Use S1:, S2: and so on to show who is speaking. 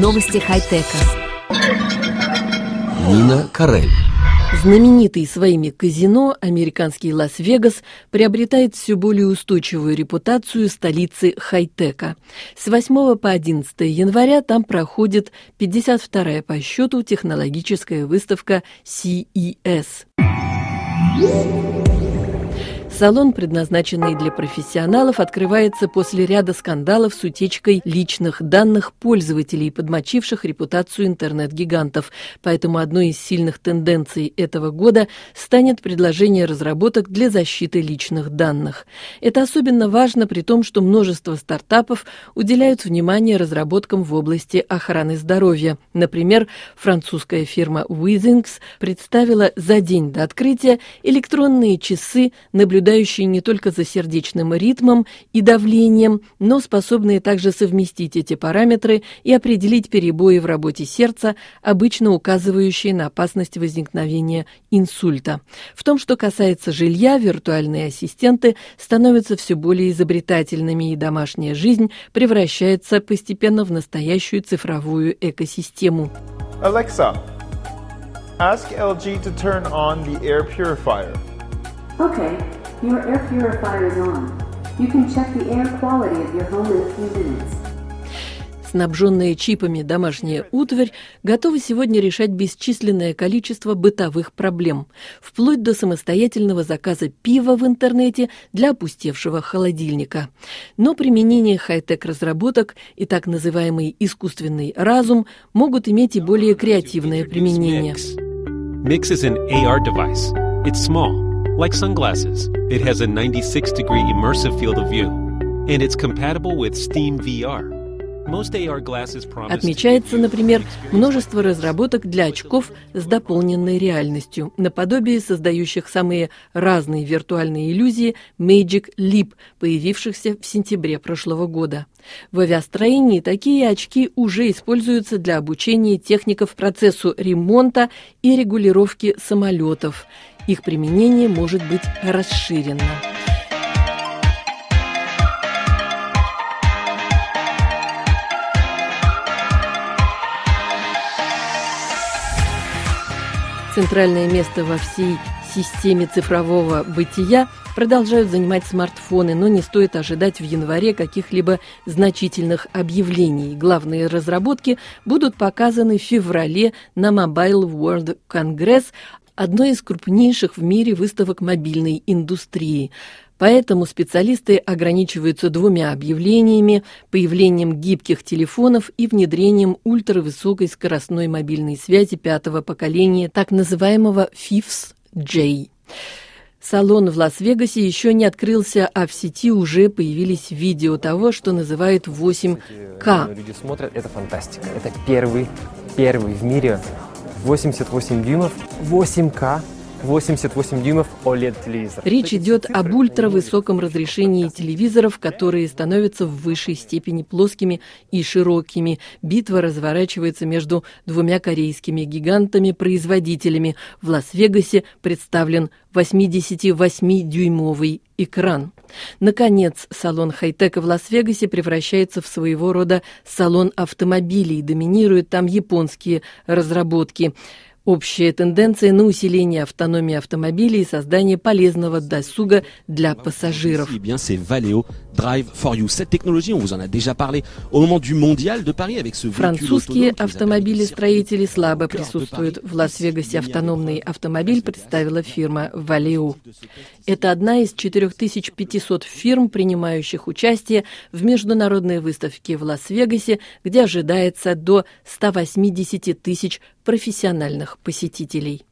S1: Новости хай-тека.
S2: Нина Карель.
S3: Знаменитый своими казино, американский Лас-Вегас приобретает все более устойчивую репутацию столицы хай-тека. С 8 по 11 января там проходит 52-я по счету технологическая выставка CES. Салон, предназначенный для профессионалов, открывается после ряда скандалов с утечкой личных данных пользователей, подмочивших репутацию интернет-гигантов. Поэтому одной из сильных тенденций этого года станет предложение разработок для защиты личных данных. Это особенно важно при том, что множество стартапов уделяют внимание разработкам в области охраны здоровья. Например, французская фирма Withings представила за день до открытия электронные часы, наблюдающие наблюдающие не только за сердечным ритмом и давлением, но способные также совместить эти параметры и определить перебои в работе сердца, обычно указывающие на опасность возникновения инсульта. В том, что касается жилья, виртуальные ассистенты становятся все более изобретательными, и домашняя жизнь превращается постепенно в настоящую цифровую экосистему.
S4: Alexa, ask LG to turn on the air purifier.
S5: Okay, your air purifier is on. You can check the air quality of your home in a few minutes.
S3: Снабженная чипами домашняя утварь готова сегодня решать бесчисленное количество бытовых проблем, вплоть до самостоятельного заказа пива в интернете для опустевшего холодильника. Но применение хай-тек разработок и так называемый искусственный разум могут иметь и более креативное применение.
S6: Mix is an AR device. It's small. Like sunglasses, it has a 96 degree immersive field of view, and it's compatible with Steam VR.
S3: Отмечается, например, множество разработок для очков с дополненной реальностью, наподобие создающих самые разные виртуальные иллюзии Magic Leap, появившихся в сентябре прошлого года. В авиастроении такие очки уже используются для обучения техников процессу ремонта и регулировки самолетов. Их применение может быть расширено. Центральное место во всей системе цифрового бытия продолжают занимать смартфоны, но не стоит ожидать в январе каких-либо значительных объявлений. Главные разработки будут показаны в феврале на Mobile World Congress, одной из крупнейших в мире выставок мобильной индустрии. Поэтому специалисты ограничиваются двумя объявлениями, появлением гибких телефонов и внедрением ультравысокой скоростной мобильной связи пятого поколения, так называемого FIFS-J. Салон в Лас-Вегасе еще не открылся, а в сети уже появились видео того, что называют 8К.
S7: Люди смотрят, это фантастика. Это первый, первый в мире 88 дюймов, 8К 88 дюймов OLED-телевизор.
S3: Речь идет об ультравысоком разрешении телевизоров, которые становятся в высшей степени плоскими и широкими. Битва разворачивается между двумя корейскими гигантами-производителями. В Лас-Вегасе представлен 88-дюймовый экран. Наконец, салон хай-тека в Лас-Вегасе превращается в своего рода салон автомобилей. Доминируют там японские разработки. Общая тенденция на усиление автономии автомобилей и создание полезного досуга для пассажиров. Французские автомобилестроители слабо присутствуют. В Лас-Вегасе автономный автомобиль представила фирма Valeo. Это одна из 4500 фирм, принимающих участие в международной выставке в Лас-Вегасе, где ожидается до 180 тысяч профессиональных посетителей.